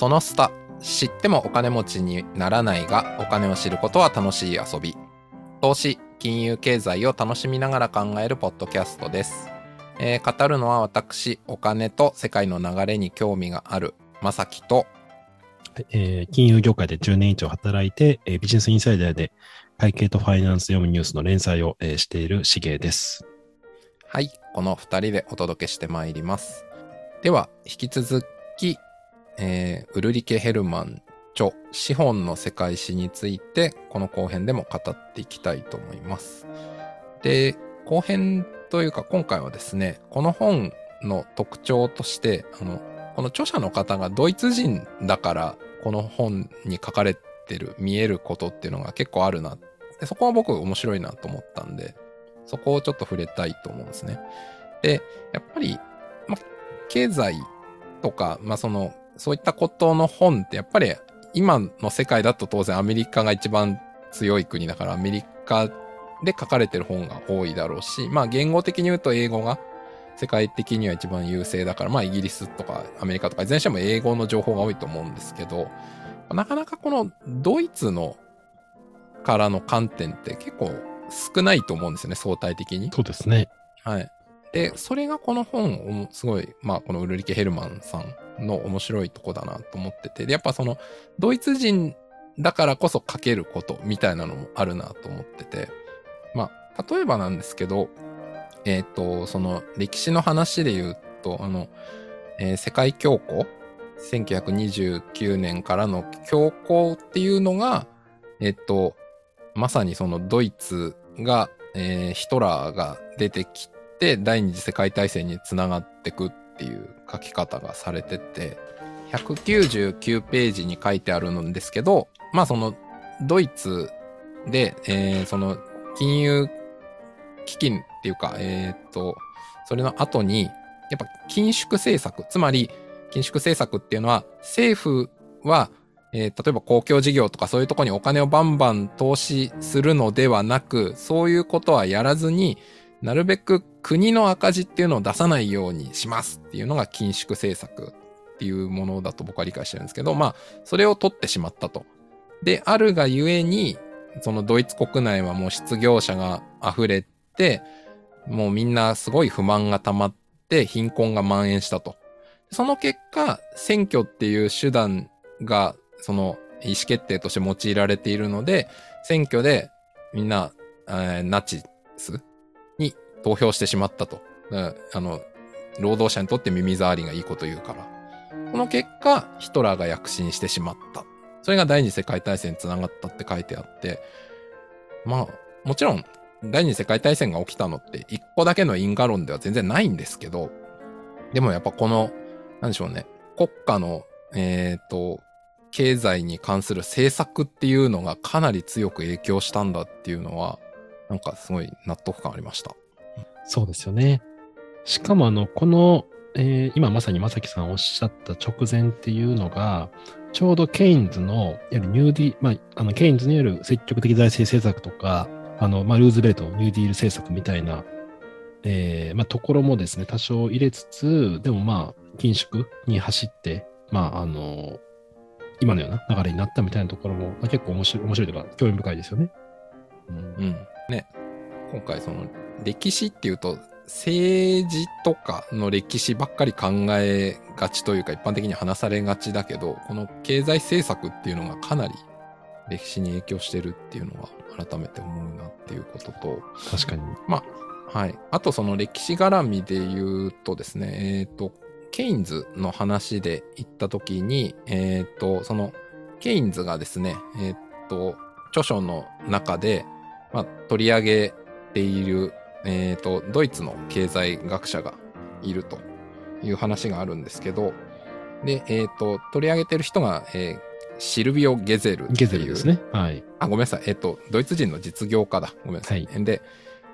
そのスタ、知ってもお金持ちにならないが、お金を知ることは楽しい遊び。投資、金融経済を楽しみながら考えるポッドキャストです。えー、語るのは私、お金と世界の流れに興味がある、まさきと、えー、金融業界で10年以上働いて、えー、ビジネスインサイダーで会計とファイナンス読むニュースの連載を、えー、しているしげです。はい、この2人でお届けしてまいります。では、引き続き、えー、ウルリケ・ヘルマン著資本の世界史について、この後編でも語っていきたいと思います。で、後編というか今回はですね、この本の特徴として、あの、この著者の方がドイツ人だから、この本に書かれてる、見えることっていうのが結構あるな。でそこは僕面白いなと思ったんで、そこをちょっと触れたいと思うんですね。で、やっぱり、ま、経済とか、まあ、その、そういったことの本ってやっぱり今の世界だと当然アメリカが一番強い国だからアメリカで書かれてる本が多いだろうし、まあ言語的に言うと英語が世界的には一番優勢だから、まあイギリスとかアメリカとかいずれにしても英語の情報が多いと思うんですけど、なかなかこのドイツのからの観点って結構少ないと思うんですよね、相対的に。そうですね。はい。で、それがこの本、すごい、まあこのウルリケ・ヘルマンさんの面白いとこだなと思ってて、で、やっぱその、ドイツ人だからこそ書けることみたいなのもあるなと思ってて、まあ、例えばなんですけど、えっ、ー、と、その歴史の話で言うと、あの、えー、世界恐慌？1929年からの恐慌っていうのが、えっ、ー、と、まさにそのドイツが、えー、ヒトラーが出てきて、第二次世界大戦につながってくっていう書き方がされてて、199ページに書いてあるんですけど、まあその、ドイツで、えー、その、金融基金っていうか、えっ、と、それの後に、やっぱ緊縮政策、つまり緊縮政策っていうのは、政府は、えー、例えば公共事業とかそういうとこにお金をバンバン投資するのではなく、そういうことはやらずに、なるべく国の赤字っていうのを出さないようにしますっていうのが緊縮政策っていうものだと僕は理解してるんですけど、まあ、それを取ってしまったと。で、あるがゆえに、そのドイツ国内はもう失業者が溢れて、もうみんなすごい不満が溜まって貧困が蔓延したと。その結果、選挙っていう手段が、その意思決定として用いられているので、選挙でみんな、えー、ナチス投票してしまったと。あの、労働者にとって耳障りがいいこと言うから。その結果、ヒトラーが躍進してしまった。それが第二次世界大戦につながったって書いてあって、まあ、もちろん、第二次世界大戦が起きたのって一個だけの因果論では全然ないんですけど、でもやっぱこの、なんでしょうね、国家の、えっ、ー、と、経済に関する政策っていうのがかなり強く影響したんだっていうのは、なんかすごい納得感ありました。そうですよね。しかもあの、この、えー、今まさに正樹さんおっしゃった直前っていうのが、ちょうどケインズの、いわゆるニューディ、まあ、あの、ケインズによる積極的財政政策とか、あの、まあ、ルーズベルトのニューディール政策みたいな、えー、まあ、ところもですね、多少入れつつ、でもまあ、緊縮に走って、まあ、あの、今のような流れになったみたいなところも、まあ、結構面白い、面白いというか、興味深いですよね。うん。うん、ね。今回、その、歴史っていうと、政治とかの歴史ばっかり考えがちというか一般的に話されがちだけど、この経済政策っていうのがかなり歴史に影響してるっていうのは改めて思うなっていうことと。確かに。まあ、はい。あとその歴史絡みで言うとですね、えっ、ー、と、ケインズの話で言ったときに、えっ、ー、と、その、ケインズがですね、えっ、ー、と、著書の中で、まあ、取り上げているえっ、ー、と、ドイツの経済学者がいるという話があるんですけど、で、えっ、ー、と、取り上げてる人が、えー、シルビオ・ゲゼルゲゼルですね。はい。あ、ごめんなさい。えっ、ー、と、ドイツ人の実業家だ。ごめんなさい。はい、で、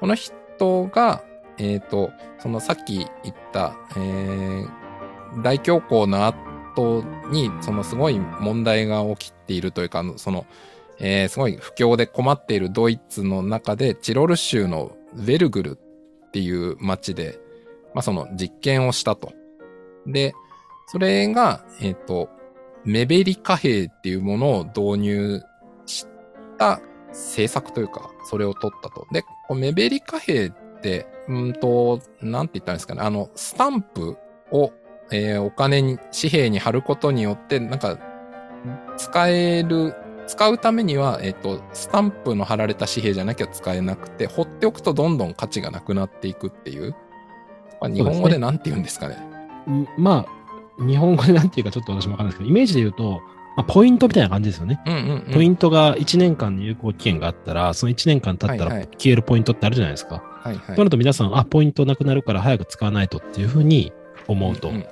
この人が、えっ、と、そのさっき言った、えー、大恐慌の後に、そのすごい問題が起きているというか、その、えー、すごい不況で困っているドイツの中で、チロル州のヴェルグルっていう町で、まあ、その実験をしたと。で、それが、えっ、ー、と、目減り貨幣っていうものを導入した政策というか、それを取ったと。で、この目減り貨幣って、うんと、なんて言ったんですかね。あの、スタンプを、えーお金に、紙幣に貼ることによって、なんか、使える、使うためには、えっ、と、スタンプの貼られた紙幣じゃなきゃ使えなくて、放っておくとどんどん価値がなくなっていくっていう。まあ日本語でなんて言うんですかね。んまあ、日本語でなんていうかちょっと私もわかんないですけど、イメージで言うと、まあ、ポイントみたいな感じですよね。うんうん、うん。ポイントが1年間の有効期限があったら、その1年間経ったら消えるポイントってあるじゃないですか。はいはい。となると皆さん、あ、ポイントなくなるから早く使わないとっていうふうに思うと。んん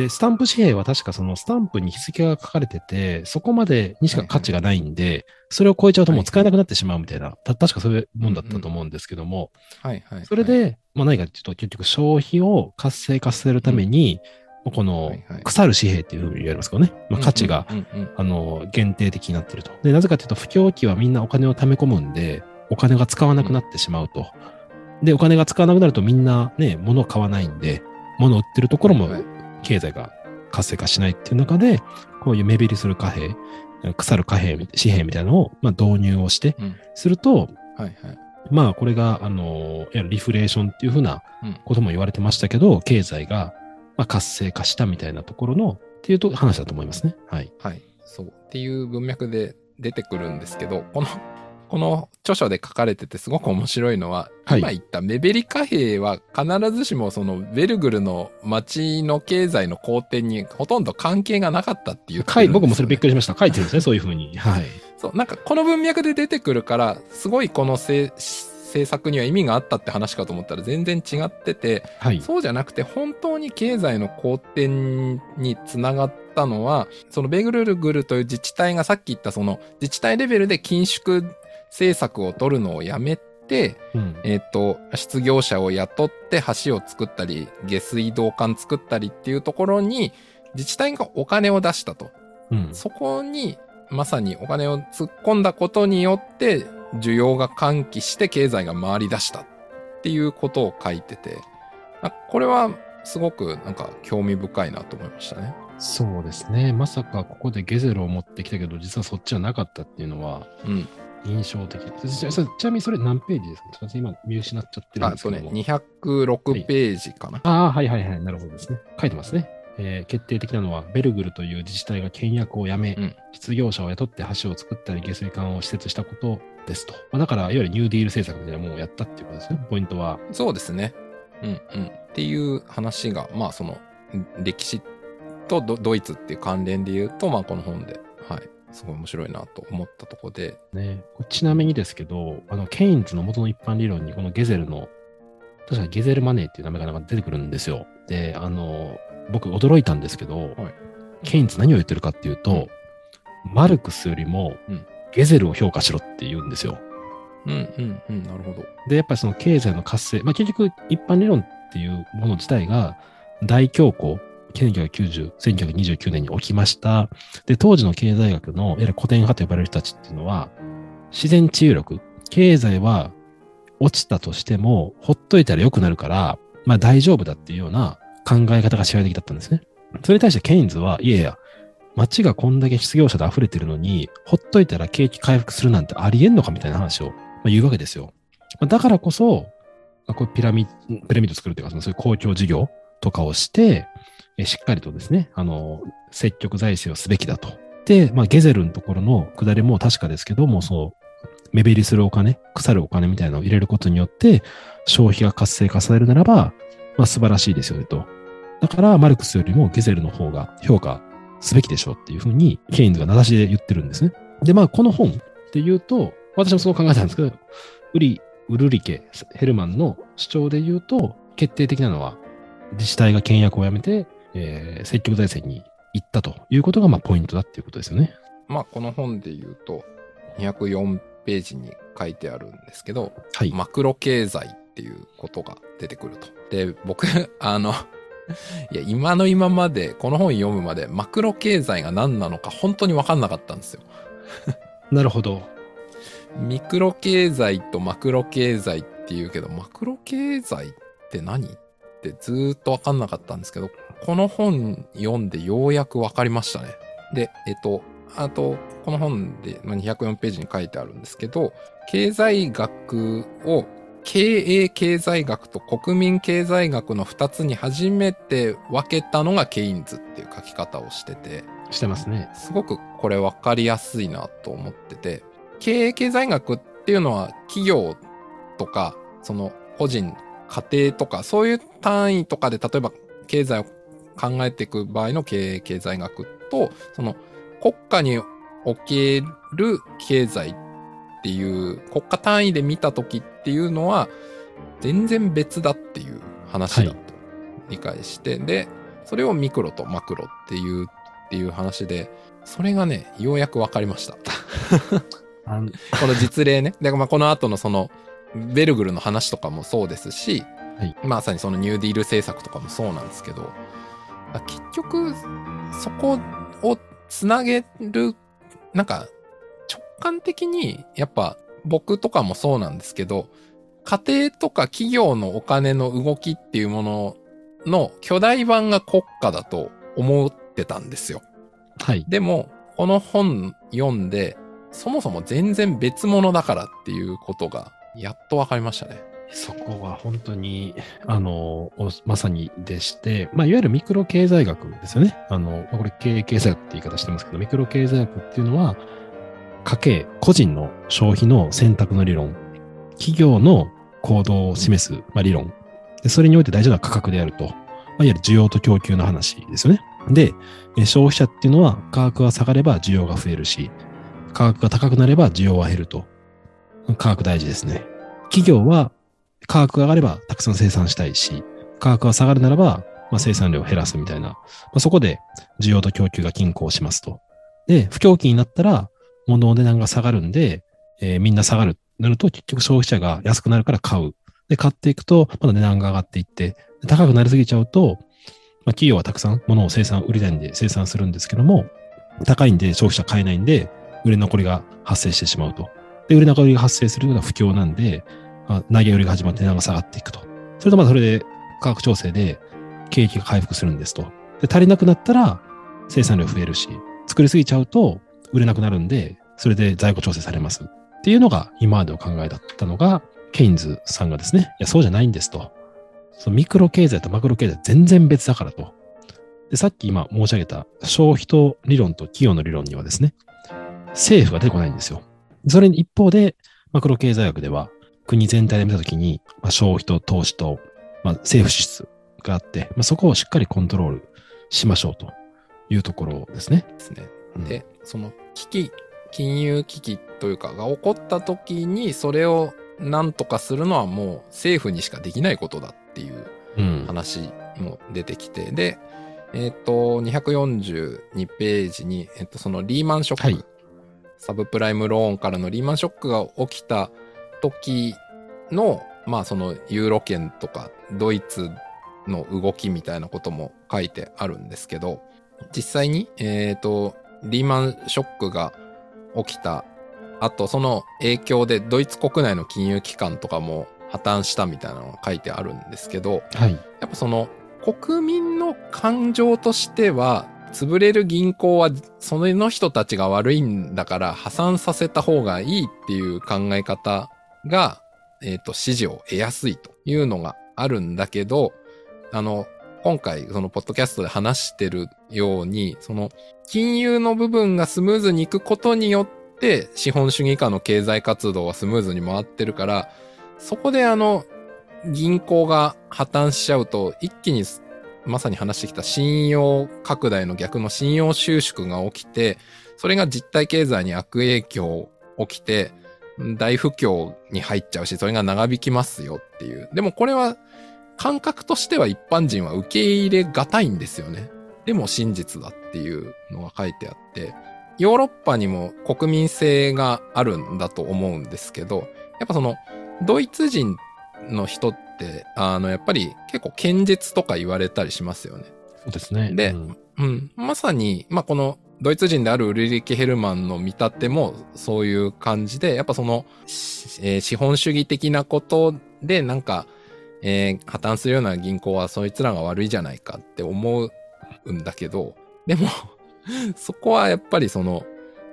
で、スタンプ紙幣は確かそのスタンプに日付が書かれてて、そこまでにしか価値がないんで、それを超えちゃうともう使えなくなってしまうみたいな、た確かそういうもんだったと思うんですけども、はいはい。それで、まあ何かっていうと、結局消費を活性化させるために、このはいはい。腐る紙幣っていうふうに言われますけどね、まあ、価値が、うんうんうんあの、限定的になってると。で、なぜかというと、不況期はみんなお金を貯め込むんで、お金が使わなくなってしまうと。で、お金が使わなくなるとみんなね、物を買わないんで、物を売ってるところもはい経済が活性化しないっていう中で、こういう目減りする貨幣、腐る貨幣、紙幣みたいなのを、まあ、導入をして、うんすると、はいはい。まあ、これが、あの、リフレーションっていうふうなうんことも言われてましたけど、経済が、まあ、活性化したみたいなところの、っていうと話だと思いますね。はい。はい。そう。っていう文脈で出てくるんですけど、この、この著書で書かれててすごく面白いのは、はい今言ったメベリ貨幣は必ずしもそのベルグルの町の経済の好転にほとんど関係がなかったっていう、書い僕もそれびっくりしました。書いてるんですね、そういうふうに。はい。そう、なんかこの文脈で出てくるから、すごいこのせ政策には意味があったって話かと思ったら全然違ってて、はい。そうじゃなくて本当に経済の好転につながったのは、そのベグルグルという自治体がさっき言ったその自治体レベルで緊縮政策を取るのをやめて、うん。えっ、と、失業者を雇って橋を作ったり、下水道管作ったりっていうところに自治体がお金を出したと。うん。そこにまさにお金を突っ込んだことによって需要が喚起して経済が回り出したっていうことを書いてて、あこれはすごくなんか興味深いなと思いましたね。そうですね。まさかここでゲゼルを持ってきたけど、実はそっちはなかったっていうのはうん。印象的。ちちちなみにそれ何ページですか？ちょ今見失っちゃってるんあ、そうね。ですけども。206ページかな。ああ、はいはいはい。なるほどですね。書いてますね。えー決定的なのは、ベルグルという自治体が倹約をやめ、うん失業者を雇って橋を作ったり下水管を施設したことですと。まあ、だから、いわゆるニューディール政策みたいなものをやったっていうことですね。ポイントは。そうですね。うんうん。っていう話が、まあその、歴史とドドイツっていう関連で言うと、まあこの本で、はい。すごい面白いなと思ったところで、ね、ちなみにですけど、あの、ケインズの元の一般理論にこのゲゼルの、確かゲゼルマネーっていう名前がなんか出てくるんですよ。で、あの、僕驚いたんですけど、ケインズ何を言ってるかっていうと、マルクスよりもうんゲゼルを評価しろって言うんですよ。うんうんうん、なるほど。で、やっぱりその経済の活性、まあ結局一般理論っていうもの自体が大恐慌、1990、1929年に起きました。で、当時の経済学の、いわゆる古典派と呼ばれる人たちっていうのは、自然治癒力、経済は落ちたとしても、ほっといたら良くなるから、まあ大丈夫だっていうような考え方が支配的だったんですね。それに対してケインズは、いやいや、街がこんだけ失業者で溢れてるのに、ほっといたら景気回復するなんてありえんのかみたいな話を、まあ、言うわけですよ。まあだからこそ、まあこうピラミッド、ピラミッド作るというか、そういう公共事業とかをして、しっかりとですね、あの、積極財政をすべきだと。で、まあ、ゲゼルのところの下りも確かですけども、そう、目減りするお金、腐るお金みたいなのを入れることによって、消費が活性化されるならば、まあ、素晴らしいですよねと。だから、マルクスよりもゲゼルの方が評価すべきでしょうっていうふうに、ケインズが名指しで言ってるんですね。で、まあ、この本っていうと、私もそう考えたんですけど、ウリ、ウルリケ、ヘルマンの主張で言うと、決定的なのは、自治体が倹約をやめて、えー積極財政に行ったということが、まあ、ポイントだっていうことですよね。まあこの本で言うと、204ページに書いてあるんですけど、はい。マクロ経済っていうことが出てくると。で、僕、あの、いや、今の今まで、この本読むまで、マクロ経済が何なのか本当にわかんなかったんですよ。なるほど。ミクロ経済とマクロ経済って言うけど、マクロ経済って何？ってずーっとわかんなかったんですけど、この本読んでようやくわかりましたね。で、えっと、あと、この本でまあ204ページに書いてあるんですけど、経済学を経営経済学と国民経済学の二つに初めて分けたのがケインズっていう書き方をしてて、してますね。すごくこれ分かりやすいなと思ってて、経営経済学っていうのは企業とか、その個人、家庭とか、そういう単位とかで例えば経済を考えていく場合の経営経済学と、その国家における経済っていう国家単位で見た時っていうのは全然別だっていう話だと理解して、で、それをミクロとマクロっていうっていう話で、それがね、ようやくわかりました。この実例ね。で、まあ、この後のその、ベルグルの話とかもそうですし、はいまさにそのニューディール政策とかもそうなんですけど、あ結局、そこをつなげる、なんか、直感的に、やっぱ僕とかもそうなんですけど、家庭とか企業のお金の動きっていうものの巨大版が国家だと思ってたんですよ。はい。でも、この本読んで、そもそも全然別物だからっていうことが、やっとわかりましたね。そこは本当に、あの、まさにでして、まあ、いわゆるミクロ経済学ですよね。あの、これ経営経済学って言い方してますけど、ミクロ経済学っていうのは、家計、個人の消費の選択の理論、企業の行動を示す、まあ、理論。で、それにおいて大事な価格であると。まあ、いわゆる需要と供給の話ですよね。で、消費者っていうのは価格が下がれば需要が増えるし、価格が高くなれば需要は減ると。価格大事ですね。企業は価格が上がればたくさん生産したいし、価格が下がるならば、まあ、生産量を減らすみたいな。まあ、そこで需要と供給が均衡しますと。で、不況期になったら、物の値段が下がるんで、えーみんな下がる。なると、結局消費者が安くなるから買う。で、買っていくと、まだ値段が上がっていって、高くなりすぎちゃうと、まあ、企業はたくさん物を生産、売りたいんで生産するんですけども、高いんで消費者買えないんで、売れ残りが発生してしまうと。で、売れ残りが発生するのが不況なんで、まあ、投げ売りが始まって値段が下がっていくと。それとまあそれで価格調整で景気が回復するんですと。で、足りなくなったら生産量増えるし、作りすぎちゃうと売れなくなるんで、それで在庫調整されます。っていうのが今までの考えだったのが、ケインズさんがですね、いや、そうじゃないんですと。そのミクロ経済とマクロ経済全然別だからと。で、さっき今申し上げた消費と理論と企業の理論にはですね、政府が出てこないんですよ。それに一方で、マクロ経済学では国全体で見たときに、まあ、消費と投資と、まあ、政府支出があって、まあ、そこをしっかりコントロールしましょうというところですね。ですね。うんで、その危機、金融危機というかが起こった時にそれを何とかするのはもう政府にしかできないことだっていううん。話も出てきて、で、えっ、と、242ページに、えっ、と、そのリーマンショック、はいサブプライムローンからのリーマンショックが起きた時の、まあそのユーロ圏とかドイツの動きみたいなことも書いてあるんですけど、実際に、えっ、と、リーマンショックが起きた後、その影響でドイツ国内の金融機関とかも破綻したみたいなのが書いてあるんですけど、はい。やっぱその国民の感情としては、潰れる銀行はその人たちが悪いんだから破産させた方がいいっていう考え方が、えっ、と、支持を得やすいというのがあるんだけど、あの、今回そのポッドキャストで話してるように、その金融の部分がスムーズにいくことによって資本主義下の経済活動はスムーズに回ってるから、そこであの、銀行が破綻しちゃうと、一気にまさに話してきた信用拡大の逆の信用収縮が起きて、それが実体経済に悪影響起きて、大不況に入っちゃうし、それが長引きますよっていう。でもこれは感覚としては一般人は受け入れがたいんですよね。でも真実だっていうのが書いてあって、ヨーロッパにも国民性があるんだと思うんですけど、やっぱそのドイツ人の人って、あの、やっぱり結構堅実とか言われたりしますよね。そうですね。でうんうん。まさに、まあ、このドイツ人であるウルリケ・ヘルマンの見立てもそういう感じで、やっぱその、えー資本主義的なことでなんか、えー破綻するような銀行はそいつらが悪いじゃないかって思うんだけど、でも、そこはやっぱりその、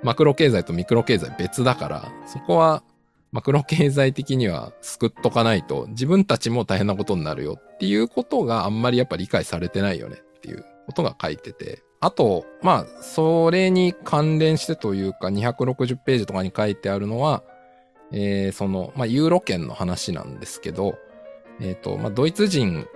マクロ経済とミクロ経済別だから、そこはマクロ経済的には救っとかないと自分たちも大変なことになるよっていうことがあんまりやっぱ理解されてないよねっていうことが書いてて。あと、まあ、それに関連してというか260ページとかに書いてあるのは、えー、その、まあ、ユーロ圏の話なんですけど、えっ、と、まあ、ドイツ人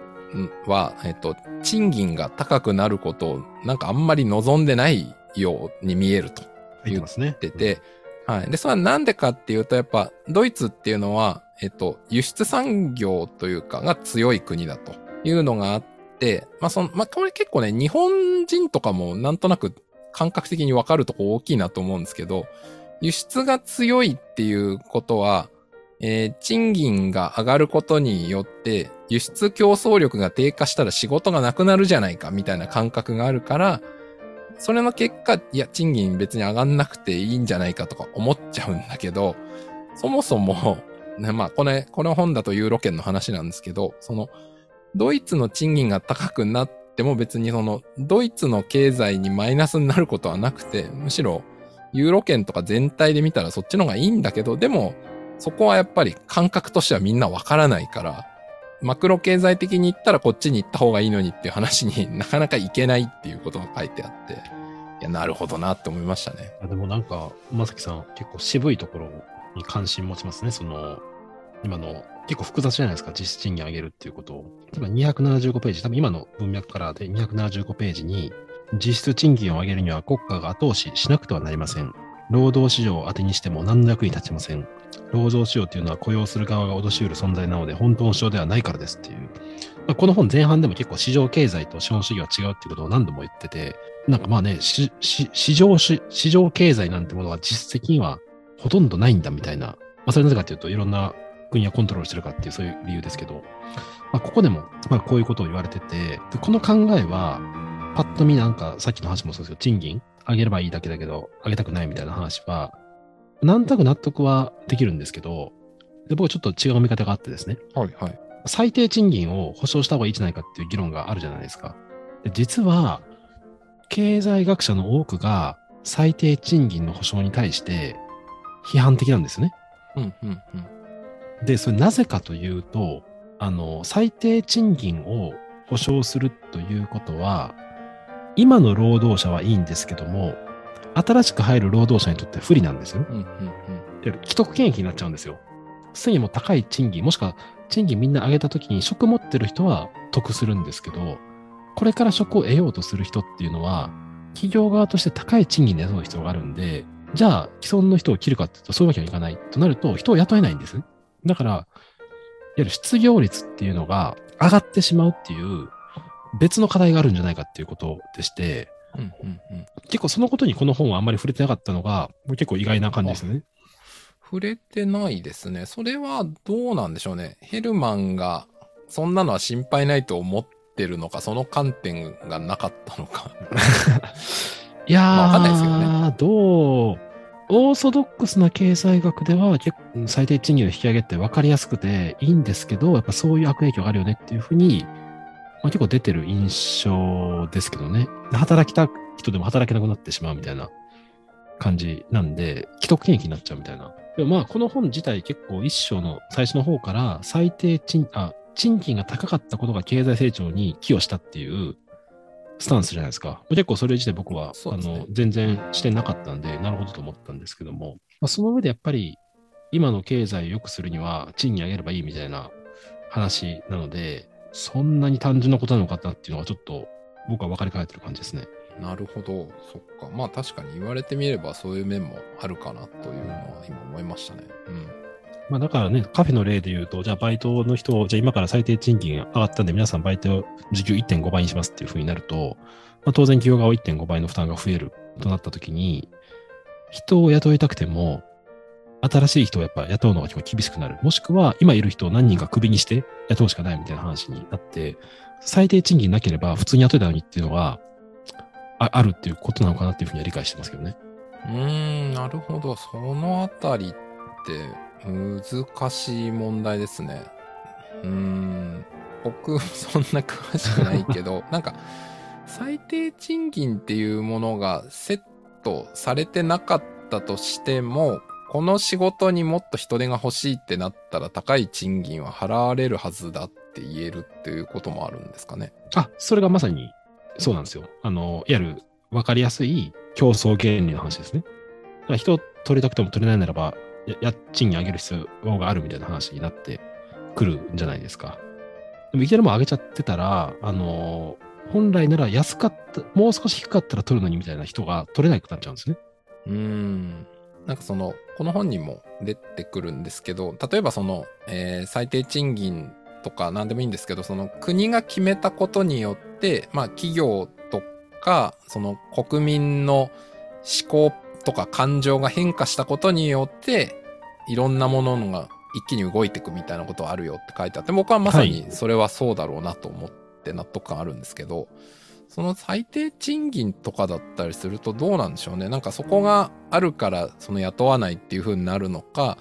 は、えっ、と、賃金が高くなることをなんかあんまり望んでないように見えると。言ってて、はい。で、それはなんでかっていうと、やっぱ、ドイツっていうのは、えっと、輸出産業というか、が強い国だというのがあって、まあ、その、まあ、これ結構ね、日本人とかもなんとなく感覚的にわかるとこ大きいなと思うんですけど、輸出が強いっていうことは、えー賃金が上がることによって、輸出競争力が低下したら仕事がなくなるじゃないか、みたいな感覚があるから、それの結果、いや、賃金別に上がんなくていいんじゃないかとか思っちゃうんだけど、そもそも、ね、まあ、これ、この本だとユーロ圏の話なんですけど、その、ドイツの賃金が高くなっても別にその、ドイツの経済にマイナスになることはなくて、むしろ、ユーロ圏とか全体で見たらそっちの方がいいんだけど、でも、そこはやっぱり感覚としてはみんなわからないから、マクロ経済的に言ったらこっちに行った方がいいのにっていう話に なかなかいけないっていうことが書いてあって、いや、なるほどなって思いましたね。でもなんか、まさきさん、結構渋いところに関心持ちますね。その、今の、結構複雑じゃないですか、実質賃金上げるっていうことを。例えば275ページ、多分今の文脈からで275ページに、実質賃金を上げるには国家が後押ししなくてはなりません。労働市場を当てにしても何の役に立ちません。労働市場というのは雇用する側が脅し得る存在なので、本当の市場ではないからですっていう。まあこの本前半でも結構市場経済と資本主義は違うっていうことを何度も言ってて、なんかまあね、市場、市場経済なんてものは実質的にはほとんどないんだみたいな。まあそれなぜかというといろんな国がコントロールしてるかっていうそういう理由ですけど、まあここでもまあこういうことを言われてて、でこの考えはパッと見なんかさっきの話もそうですけど、賃金上げればいいだけだけど、上げたくないみたいな話は、なんとなく納得はできるんですけど、で僕はちょっと違う見方があってですね、はいはい。最低賃金を保障した方がいいんじゃないかっていう議論があるじゃないですか。で実は、経済学者の多くが最低賃金の保障に対して批判的なんですよね。うんうんうん。で、それなぜかというと、あの、最低賃金を保障するということは、今の労働者はいいんですけども、新しく入る労働者にとって不利なんですよ。うんうんで既得権益になっちゃうんですよ。すでにもう高い賃金、もしくは賃金みんな上げたときに職持ってる人は得するんですけど、これから職を得ようとする人っていうのは、企業側として高い賃金で雇う必要があるんで、じゃあ既存の人を切るかっていうとそういうわけにはいかないとなると人を雇えないんです。だから、いわゆる失業率っていうのが上がってしまうっていう別の課題があるんじゃないかっていうことでして、うんうんうん。結構そのことにこの本はあんまり触れてなかったのが、結構意外な感じですね。触れてないですね。それはどうなんでしょうね。ヘルマンがそんなのは心配ないと思ってるのか、その観点がなかったのか。いやー、まあわかんないですけどねどう、オーソドックスな経済学では結構最低賃金の引き上げって分かりやすくていいんですけど、やっぱそういう悪影響があるよねっていうふうに、まあ、結構出てる印象ですけどね。働きた人でも働けなくなってしまうみたいな感じなんで、既得権益になっちゃうみたいな。でもまあ、この本自体結構一章の最初の方から最低賃、あ、賃金が高かったことが経済成長に寄与したっていうスタンスじゃないですか。結構それ自体僕は、ねあの全然してなかったんで、なるほどと思ったんですけども、まあ、その上でやっぱり今の経済を良くするには賃金上げればいいみたいな話なので、そんなに単純なことなのかなっていうのはちょっと僕は分かりかねてる感じですね。なるほど。そっか。まあ確かに言われてみればそういう面もあるかなというのは今思いましたね。うん。まあだからね、カフェの例で言うと、じゃあバイトの人を、じゃあ今から最低賃金上がったんで皆さんバイト時給1.5倍にしますっていう風になると、まあ当然企業側は1.5倍の負担が増えるとなった時に、人を雇いたくても、新しい人をやっぱ雇うのが結構厳しくなる。もしくは今いる人を何人かクビにして雇うしかないみたいな話になって、最低賃金なければ普通に雇えたのにっていうのがああるっていうことなのかなっていうふうには理解してますけどね。うーん、なるほど。そのあたりって難しい問題ですね。うーん。僕、そんな詳しくないけど、なんか、最低賃金っていうものがセットされてなかったとしても、この仕事にもっと人手が欲しいってなったら高い賃金は払われるはずだって言えるっていうこともあるんですかね。あ、それがまさにそうなんですよ。あの、いわゆる分かりやすい競争原理の話ですね。だから人を取りたくても取れないならば、や賃上げる必要があるみたいな話になってくるんじゃないですか。でもいきなりも上げちゃってたら、あの、本来なら安かった、もう少し低かったら取るのにみたいな人が取れなくなっちゃうんですね。うん。なんかその、この本にも出てくるんですけど、例えばその、えー最低賃金とか何でもいいんですけど、その国が決めたことによって、まあ企業とか、その国民の思考とか感情が変化したことによって、いろんなものが一気に動いていくみたいなことあるよって書いてあって、僕はまさにそれはそうだろうなと思って納得感あるんですけど、その最低賃金とかだったりするとどうなんでしょうね。なんかそこがあるからその雇わないっていう風になるのか、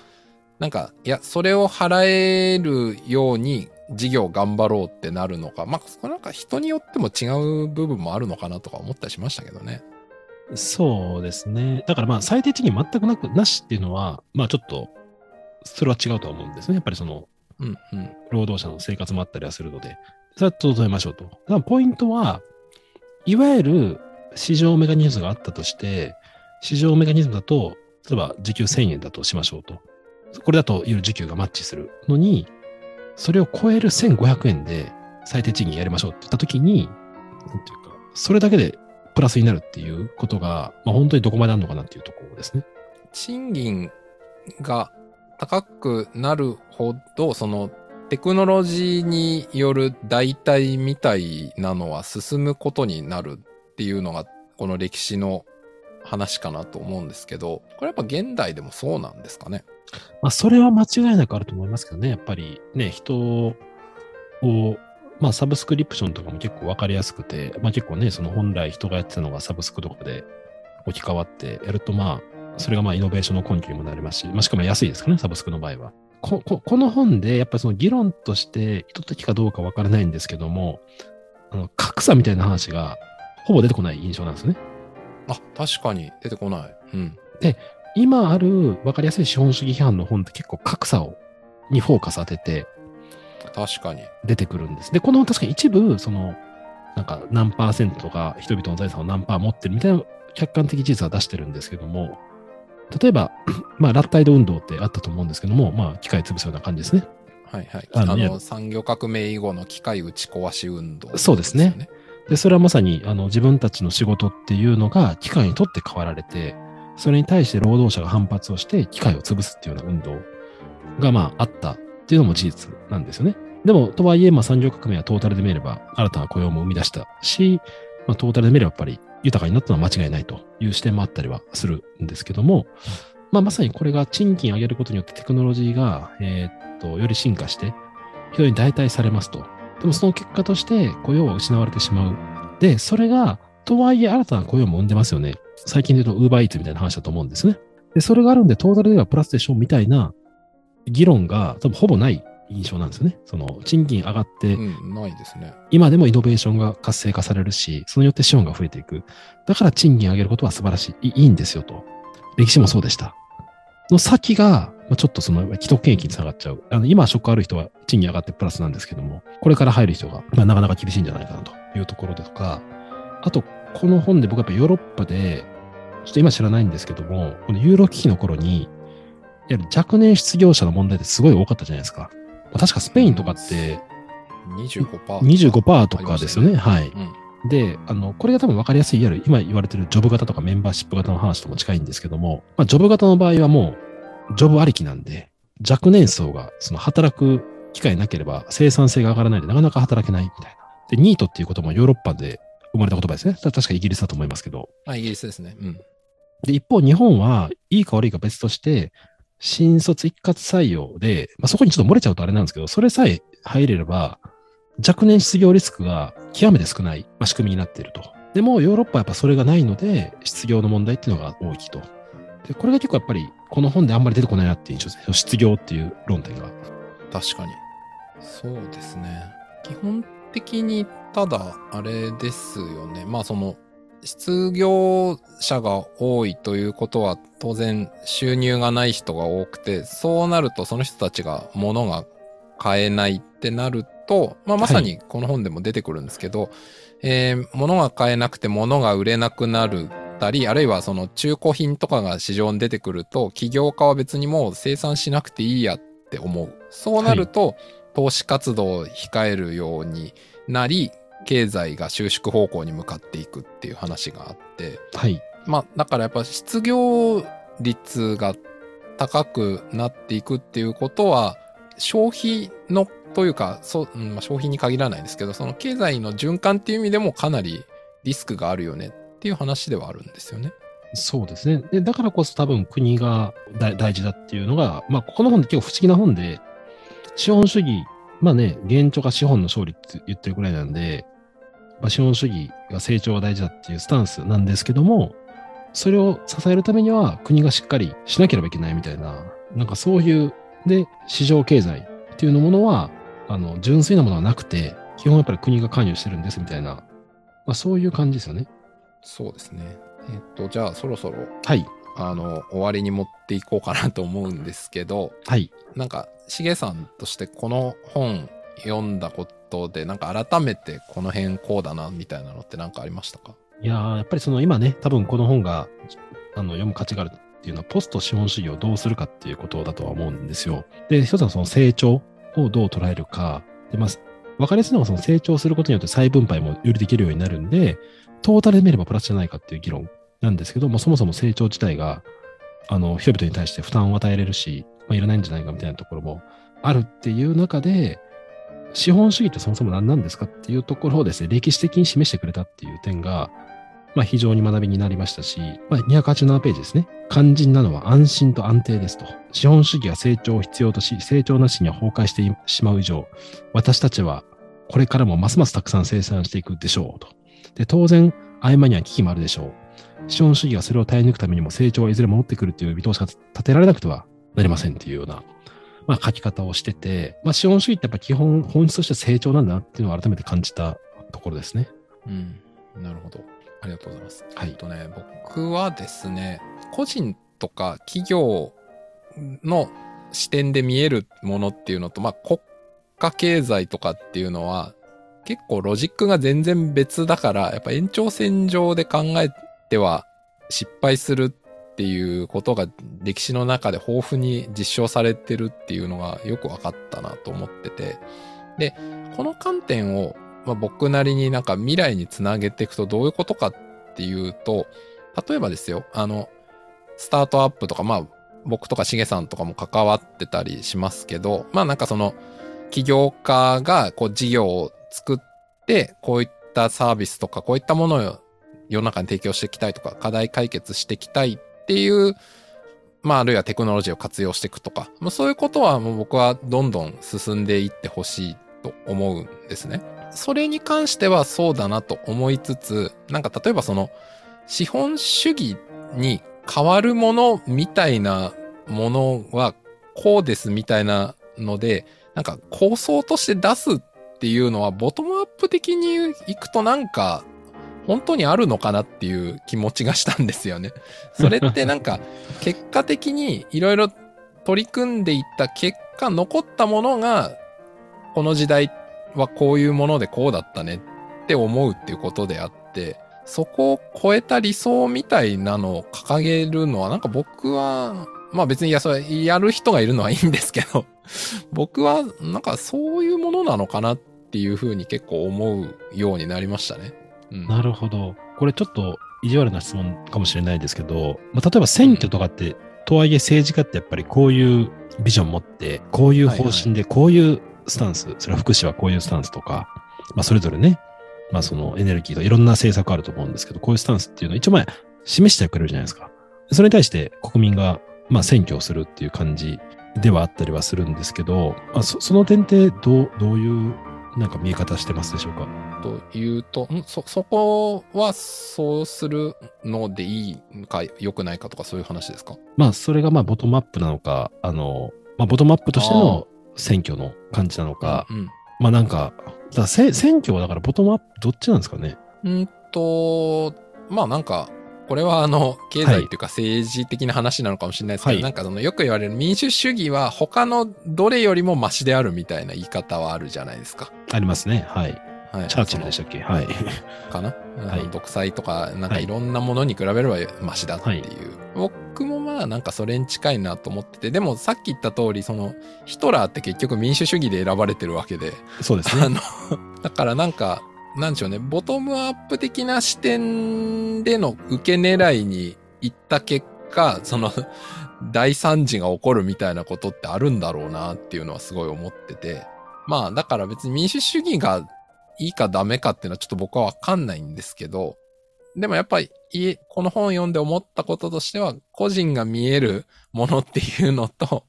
なんか、いや、それを払えるように事業頑張ろうってなるのか。まあ、そこなんか人によっても違う部分もあるのかなとか思ったりしましたけどね。そうですね。だからまあ最低賃金全くなく、なしっていうのは、まあちょっと、それは違うとは思うんですね。やっぱりその、うんうん。労働者の生活もあったりはするので、それは整えましょうと。だからポイントは、いわゆる市場メカニズムがあったとして、市場メカニズムだと、例えば時給1000円だとしましょうと。これだといわゆる時給がマッチするのに、それを超える1500円で最低賃金やりましょうって言ったときに、なんていうか、それだけでプラスになるっていうことが、まあ本当にどこまであるのかなっていうところですね。賃金が高くなるほど、そのテクノロジーによる代替みたいなのは進むことになるっていうのが、この歴史の話かなと思うんですけど、これやっぱ現代でもそうなんですかね？まあ、それは間違いなくあると思いますけどね。やっぱりね、人を、まあ、サブスクリプションとかも結構わかりやすくて、まあ結構ね、その本来人がやってたのがサブスクとかで置き換わってやると、まあ、それがまあイノベーションの根拠にもなりますし、まあしかも安いですからね、サブスクの場合は。こここの本で、やっぱりその議論として意図的かどうかわからないんですけども、あの格差みたいな話がほぼ出てこない印象なんですね。あ、確かに出てこない。うん。今ある分かりやすい資本主義批判の本って結構格差をにフォーカス当てて確かに。出てくるんです。で、この本確かに一部、その、なんか何パーセントが人々の財産を何パー持ってるみたいな客観的事実は出してるんですけども、例えば、まあ、ラッタイド運動ってあったと思うんですけども、まあ、機械潰すような感じですね。はいはい。あの、あの産業革命以後の機械打ち壊し運動、そうですね。で、それはまさに、あの、自分たちの仕事っていうのが機械にとって変わられて、それに対して労働者が反発をして機械を潰すっていうような運動が、まあ、あったっていうのも事実なんですよね。でも、とはいえ、まあ、産業革命はトータルで見れば、新たな雇用も生み出したし、まあ、トータルで見ればやっぱり豊かになったのは間違いないという視点もあったりはするんですけども、まあ、まさにこれが賃金上げることによってテクノロジーが、えーっと、より進化して、人に代替されますと。でもその結果として雇用は失われてしまう。で、それが、とはいえ新たな雇用も生んでますよね。最近で言うと Uber Eats みたいな話だと思うんですね。で、それがあるんでトータルではプラスでしょみたいな議論が多分ほぼない印象なんですよね。その賃金上がって、うん、ないですね。今でもイノベーションが活性化されるし、それによって資本が増えていく。だから賃金上げることは素晴らしい、いいいんですよと。歴史もそうでした。の先が、まあちょっとその既得権益につながっちゃう。あの今、職ある人は賃金上がってプラスなんですけども、これから入る人が、まあ、なかなか厳しいんじゃないかなというところでとか、あと、この本で僕はやっぱヨーロッパで、ちょっと今知らないんですけども、このユーロ危機の頃に、いわゆる若年失業者の問題ってすごい多かったじゃないですか。まあ確かスペインとかって25%。25%とかですよね。はい。うん。で、あの、これが多分分かりやすい、いわゆる今言われてるジョブ型とかメンバーシップ型の話とも近いんですけども、まあ、ジョブ型の場合はもう、ジョブありきなんで、若年層がその働く機会なければ生産性が上がらないでなかなか働けないみたいな。で、ニートっていうこともヨーロッパで生まれた言葉ですね。た確かイギリスだと思いますけど。あ、イギリスですね。うん。で、一方、日本はいいか悪いか別として、新卒一括採用で、まあ、そこにちょっと漏れちゃうとあれなんですけど、それさえ入れれば、若年失業リスクが極めて少ない、まあ、仕組みになっていると。でも、ヨーロッパはやっぱそれがないので、失業の問題っていうのが大きいと。で、これが結構やっぱり、この本であんまり出てこないなっていう印象ですね。失業っていう論点が。確かに。そうですね。基本的に、ただ、あれですよね。まあその、失業者が多いということは当然収入がない人が多くて、そうなるとその人たちが物が買えないってなると、まあまさにこの本でも出てくるんですけど、えー物が買えなくて物が売れなくなるたり、あるいはその中古品とかが市場に出てくると、起業家は別にもう生産しなくていいやって思う。そうなると、投資活動を控えるようになり、経済が収縮方向に向かっていくっていう話があって、はい。まあ、だからやっぱ失業率が高くなっていくっていうことは、消費の、というか、そう、うんまあ、消費に限らないですけど、その経済の循環っていう意味でもかなりリスクがあるよねっていう話ではあるんですよね。そうですね。で、だからこそ多分国が大大事だっていうのが、まあ、この本って結構不思議な本で、資本主義、まあね、現状が資本の勝利って言ってるくらいなんで、まあ、資本主義が成長が大事だっていうスタンスなんですけども、それを支えるためには国がしっかりしなければいけないみたいな、なんかそういう、で、市場経済っていうのものは、あの、純粋なものはなくて、基本やっぱり国が関与してるんですみたいな、まあそういう感じですよね。そうですね。えっと、じゃあそろそろ、はい。あの、終わりに持っていこうかなと思うんですけど、はい。なんか、しげさんとしてこの本読んだことで、なんか改めてこの辺こうだな、みたいなのってなんかありましたか？いやーやっぱりその今ね、多分この本があの読む価値があるっていうのは、ポスト資本主義をどうするかっていうことだとは思うんですよ。で、一つはその成長をどう捉えるか。で、まあ、分かりやすいのはその成長することによって再分配もよりできるようになるんで、トータルで見ればプラスじゃないかっていう議論なんですけど、まあ、そもそも成長自体が、あの、人々に対して負担を与えれるし、まあ、いらないんじゃないかみたいなところもあるっていう中で、資本主義ってそもそも何なんですかっていうところをですね、歴史的に示してくれたっていう点が、まあ非常に学びになりましたし、まあ287ページですね。肝心なのは安心と安定ですと。資本主義は成長を必要とし、成長なしには崩壊してしまう以上、私たちはこれからもますますたくさん生産していくでしょうと。で、当然、合間には危機もあるでしょう。資本主義がそれを耐え抜くためにも成長はいずれ戻ってくるという見通しが立てられなくてはなりませんっていうような、まあ書き方をしてて、まあ資本主義ってやっぱ基本、本質として成長なんだなっていうのを改めて感じたところですね。うん。なるほど。ありがとうございます。はいとね、僕はですね、個人とか企業の視点で見えるものっていうのと、まあ国家経済とかっていうのは、結構ロジックが全然別だから、やっぱ延長線上で考えては失敗するっていうことが歴史の中で豊富に実証されてるっていうのがよく分かったなと思ってて。で、この観点を、まあ、僕なりになんか未来につなげていくとどういうことかっていうと、例えばですよ、あの、スタートアップとか、まあ僕とかしげさんとかも関わってたりしますけど、まあなんかその、起業家がこう事業を作って、こういったサービスとか、こういったものを世の中に提供していきたいとか、課題解決していきたいっていう、まああるいはテクノロジーを活用していくとか、まあそういうことはもう僕はどんどん進んでいってほしいと思うんですね。それに関してはそうだなと思いつつ、なんか例えばその、資本主義に変わるものみたいなものはこうですみたいなので、なんか構想として出すっていうのはボトムアップ的にいくとなんか本当にあるのかなっていう気持ちがしたんですよね。それってなんか結果的にいろいろ取り組んでいった結果残ったものがこの時代はこういうものでこうだったねって思うっていうことであって、そこを超えた理想みたいなのを掲げるのはなんか僕は、まあ別にいや、それやる人がいるのはいいんですけど、僕はなんかそういうものなのかなっていうふうに結構思うようになりましたね。うん。なるほど。これちょっと意地悪な質問かもしれないですけど、まあ、例えば選挙とかって、とはいえ政治家ってやっぱりこういうビジョン持って、こういう方針で、こういうスタンス、それは福祉はこういうスタンスとか、まあそれぞれね、まあそのエネルギーといろんな政策あると思うんですけど、こういうスタンスっていうのを一応前示してくれるじゃないですか。それに対して国民がまあ選挙をするっていう感じではあったりはするんですけど、まあ、そその点ってどう、どういうなんか見え方してますでしょうか？というと、ん？そ、そこはそうするのでいいか良くないかとかそういう話ですか？まあ、それがまあ、ボトムアップなのか、あの、まあ、ボトムアップとしての選挙の感じなのか、うん。まあなんか、だ選挙はだからボトムアップどっちなんですかね？うんと、まあなんか、これはあの、経済っていうか政治的な話なのかもしれないですけど、はいなんかそのよく言われる民主主義は他のどれよりもマシであるみたいな言い方はあるじゃないですか。ありますね。はい。はい。チャーチルでしたっけ？はい。かな、はいうん独裁とか、なんかはいいろんなものに比べればマシだっていう。僕もまあなんかそれに近いなと思ってて、でもさっき言った通り、そのヒトラーって結局民主主義で選ばれてるわけで、そうですあね。の、だからなんか、なんでしょうね、ボトムアップ的な視点での受け狙いに行った結果、その、大惨事が起こるみたいなことってあるんだろうなっていうのはすごい思ってて。まあ、だから別に民主主義がいいかダメかっていうのはちょっと僕はわかんないんですけど、でもやっぱり、この本読んで思ったこととしては、個人が見えるものっていうのと、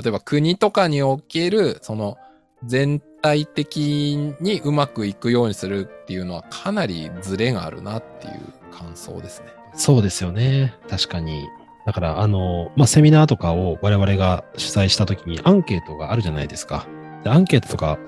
例えば国とかにおける、その、全体的にうまくいくようにするっていうのはかなりズレがあるなっていう感想ですね。そうですよね。確かに。だから、あの、まあ、セミナーとかを我々が主催したときにアンケートがあるじゃないですか。でアンケートとか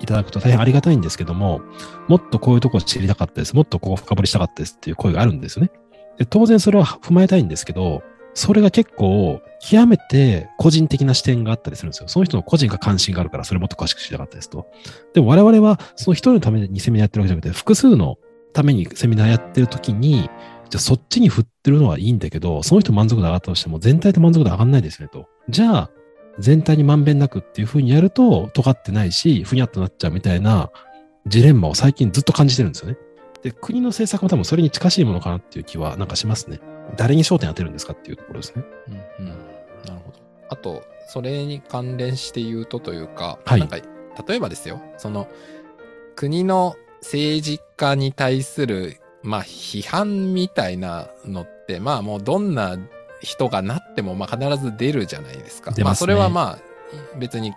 いただくと大変ありがたいんですけども、もっとこういうとこ知りたかったです。もっとここ深掘りしたかったですっていう声があるんですよね。で当然それは踏まえたいんですけど、それが結構極めて個人的な視点があったりするんですよ。その人の個人が関心があるからそれもっと詳しく知りたかったですと。でも我々はその一人のためにセミナーやってるわけじゃなくて、複数のためにセミナーやってるときに、じゃあそっちに振ってるのはいいんだけど、その人満足度上がったとしても全体で満足度上がんないですねと。じゃあ、全体にまんべんなくっていう風にやると、尖ってないし、ふにゃっとなっちゃうみたいなジレンマを最近ずっと感じてるんですよね。で、国の政策も多分それに近しいものかなっていう気はなんかしますね。誰に焦点当てるんですかっていうところですね。うんうん。なるほど。あと、それに関連して言うとというか、はいなんか、例えばですよ、その、国の政治家に対する、まあ、批判みたいなのって、まあ、もうどんな人がなっても、まあ、必ず出るじゃないですか。まあ、出ますねそれはまあ、別に、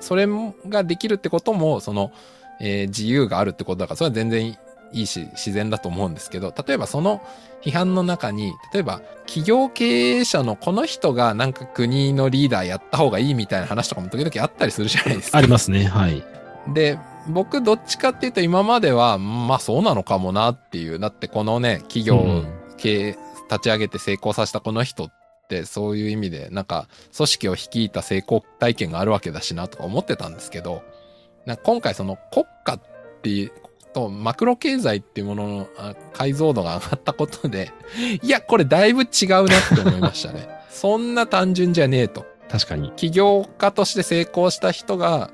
それができるってことも、その、えー自由があるってことだから、それは全然いいし、自然だと思うんですけど、例えばその批判の中に、例えば企業経営者のこの人がなんか国のリーダーやった方がいいみたいな話とかも時々あったりするじゃないですか。ありますね。はい。で、僕どっちかっていうと今までは、まあそうなのかもなっていう。だってこのね、企業うん経営立ち上げて成功させたこの人ってそういう意味でなんか組織を率いた成功体験があるわけだしなとか思ってたんですけど、今回その国家っていうとマクロ経済っていうもののあ解像度が上がったことで、いや、これだいぶ違うなって思いましたね。そんな単純じゃねえと。確かに。起業家として成功した人が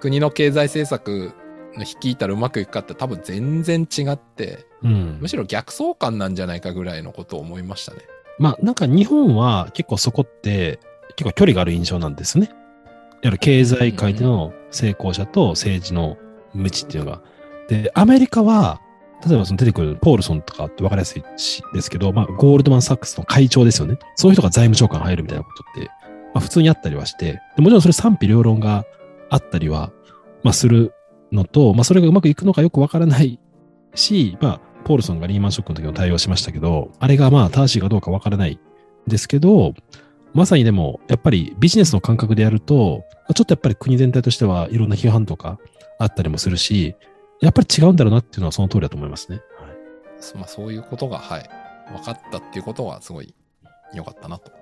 国の経済政策の率いたらうまくいくかって多分全然違って、うんむ。しろ逆相関なんじゃないかぐらいのことを思いましたね。まあ、なんか日本は結構そこって結構距離がある印象なんですね。いわゆる経済界での成功者と政治の無知っていうのが。で、アメリカは、例えばその出てくるポールソンとかって分かりやすいしですけど、まあ、ゴールドマン・サックスの会長ですよね。そういう人が財務長官入るみたいなことって、まあ、普通にあったりはして、もちろんそれ賛否両論があったりは、まあ、するのと、まあ、それがうまくいくのかよくわからないし、まあ、ポールソンがリーマンショックの時も対応しましたけど、あれがまあ正しいかどうかわからないですけど、まさにでも、やっぱりビジネスの感覚でやると、ちょっとやっぱり国全体としてはいろんな批判とかあったりもするし、やっぱり違うんだろうなっていうのはその通りだと思いますね。はいまあそういうことが、はい、分かったっていうことはすごい良かったなと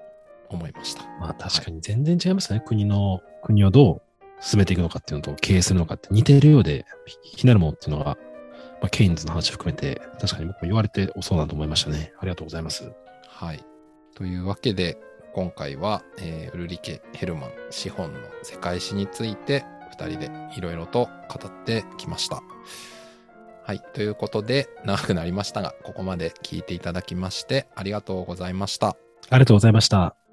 思いました。まあ確かに全然違いますね。国の、国をどう進めていくのかっていうのと経営するのかって似ているようで、気になるものっていうのが、まあ、ケインズの話含めて、確かに僕も言われてそうだと思いましたね。ありがとうございます。はい。というわけで、今回は、えーウルリケ・ヘルマン資本の世界史について2人でいろいろと語ってきました。はい。ということで、長くなりましたが、ここまで聞いていただきましてありがとうございました。ありがとうございました。